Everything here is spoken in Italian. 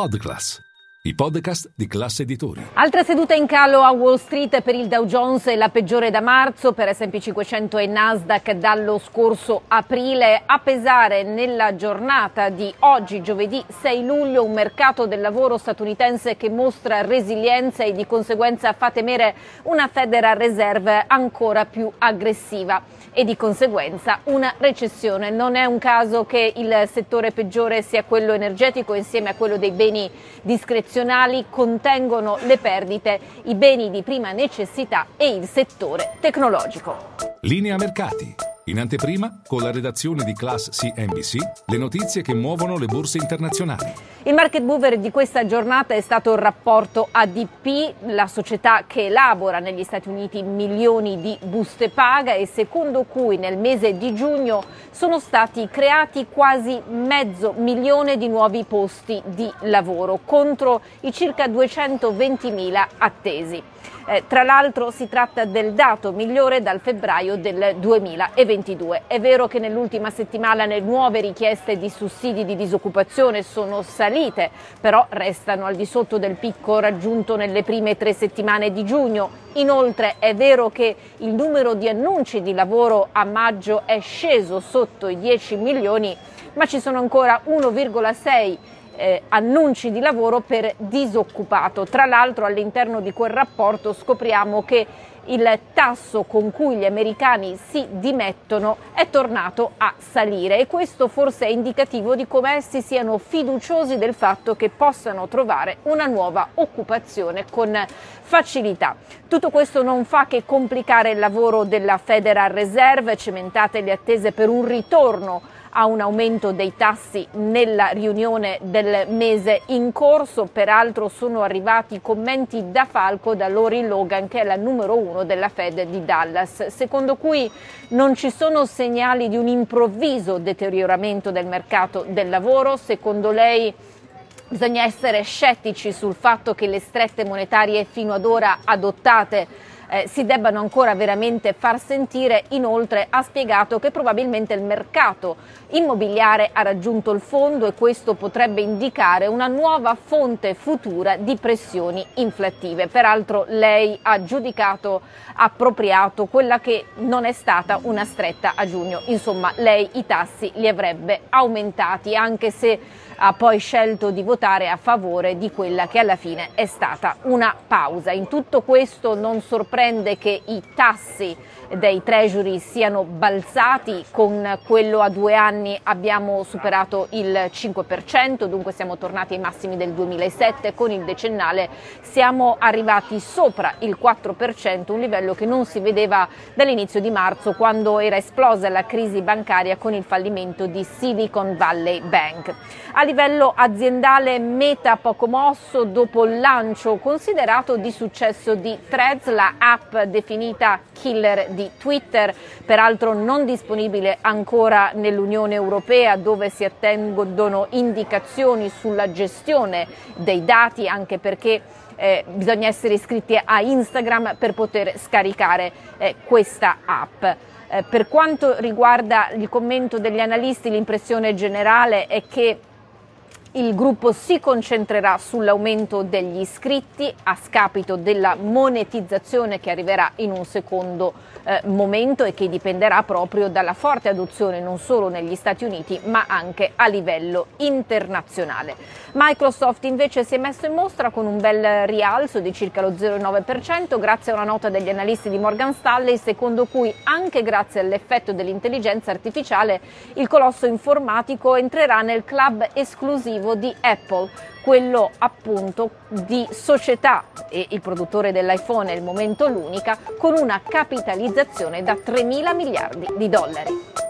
Plod the glass. I podcast di classe editori. Altre sedute in calo a Wall Street per il Dow Jones, la peggiore da marzo, per S&P 500 e Nasdaq dallo scorso aprile. A pesare nella giornata di oggi, giovedì 6 luglio, un mercato del lavoro statunitense che mostra resilienza e di conseguenza fa temere una Federal Reserve ancora più aggressiva e di conseguenza una recessione. Non è un caso che il settore peggiore sia quello energetico insieme a quello dei beni discrezionali contengono le perdite, i beni di prima necessità e il settore tecnologico. Linea mercati. In anteprima, con la redazione di Class CNBC, le notizie che muovono le borse internazionali. Il market mover di questa giornata è stato il rapporto ADP, la società che elabora negli Stati Uniti milioni di buste paga e secondo cui nel mese di giugno sono stati creati quasi mezzo milione di nuovi posti di lavoro contro i circa 220 mila attesi. Eh, tra l'altro si tratta del dato migliore dal febbraio del 2022. È vero che nell'ultima settimana le nuove richieste di sussidi di disoccupazione sono salite, però restano al di sotto del picco raggiunto nelle prime tre settimane di giugno. Inoltre è vero che il numero di annunci di lavoro a maggio è sceso sotto i 10 milioni, ma ci sono ancora 1,6 eh, annunci di lavoro per disoccupato. Tra l'altro all'interno di quel rapporto scopriamo che il tasso con cui gli americani si dimettono è tornato a salire e questo forse è indicativo di come essi siano fiduciosi del fatto che possano trovare una nuova occupazione con facilità. Tutto questo non fa che complicare il lavoro della Federal Reserve, cementate le attese per un ritorno a un aumento dei tassi nella riunione del mese in corso. Peraltro sono arrivati commenti da Falco da Lori Logan, che è la numero uno della Fed di Dallas, secondo cui non ci sono segnali di un improvviso deterioramento del mercato del lavoro. Secondo lei bisogna essere scettici sul fatto che le strette monetarie fino ad ora adottate eh, si debbano ancora veramente far sentire. Inoltre ha spiegato che probabilmente il mercato immobiliare ha raggiunto il fondo e questo potrebbe indicare una nuova fonte futura di pressioni inflattive. Peraltro lei ha giudicato appropriato quella che non è stata una stretta a giugno. Insomma, lei i tassi li avrebbe aumentati anche se ha poi scelto di votare a favore di quella che alla fine è stata una pausa. In tutto questo non sorprende che i tassi dei treasury siano balzati, con quello a due anni abbiamo superato il 5%, dunque siamo tornati ai massimi del 2007, con il decennale siamo arrivati sopra il 4%, un livello che non si vedeva dall'inizio di marzo quando era esplosa la crisi bancaria con il fallimento di Silicon Valley Bank. A livello aziendale Meta poco mosso dopo il lancio considerato di successo di Threads, la app definita killer di di Twitter, peraltro non disponibile ancora nell'Unione Europea dove si attendono indicazioni sulla gestione dei dati anche perché eh, bisogna essere iscritti a Instagram per poter scaricare eh, questa app. Eh, per quanto riguarda il commento degli analisti, l'impressione generale è che il gruppo si concentrerà sull'aumento degli iscritti a scapito della monetizzazione che arriverà in un secondo eh, momento e che dipenderà proprio dalla forte adozione non solo negli Stati Uniti ma anche a livello internazionale. Microsoft invece si è messo in mostra con un bel rialzo di circa lo 0,9% grazie a una nota degli analisti di Morgan Stanley secondo cui anche grazie all'effetto dell'intelligenza artificiale il colosso informatico entrerà nel club esclusivo esclusivo di Apple, quello appunto di società e il produttore dell'iPhone è il momento l'unica con una capitalizzazione da 3 mila miliardi di dollari.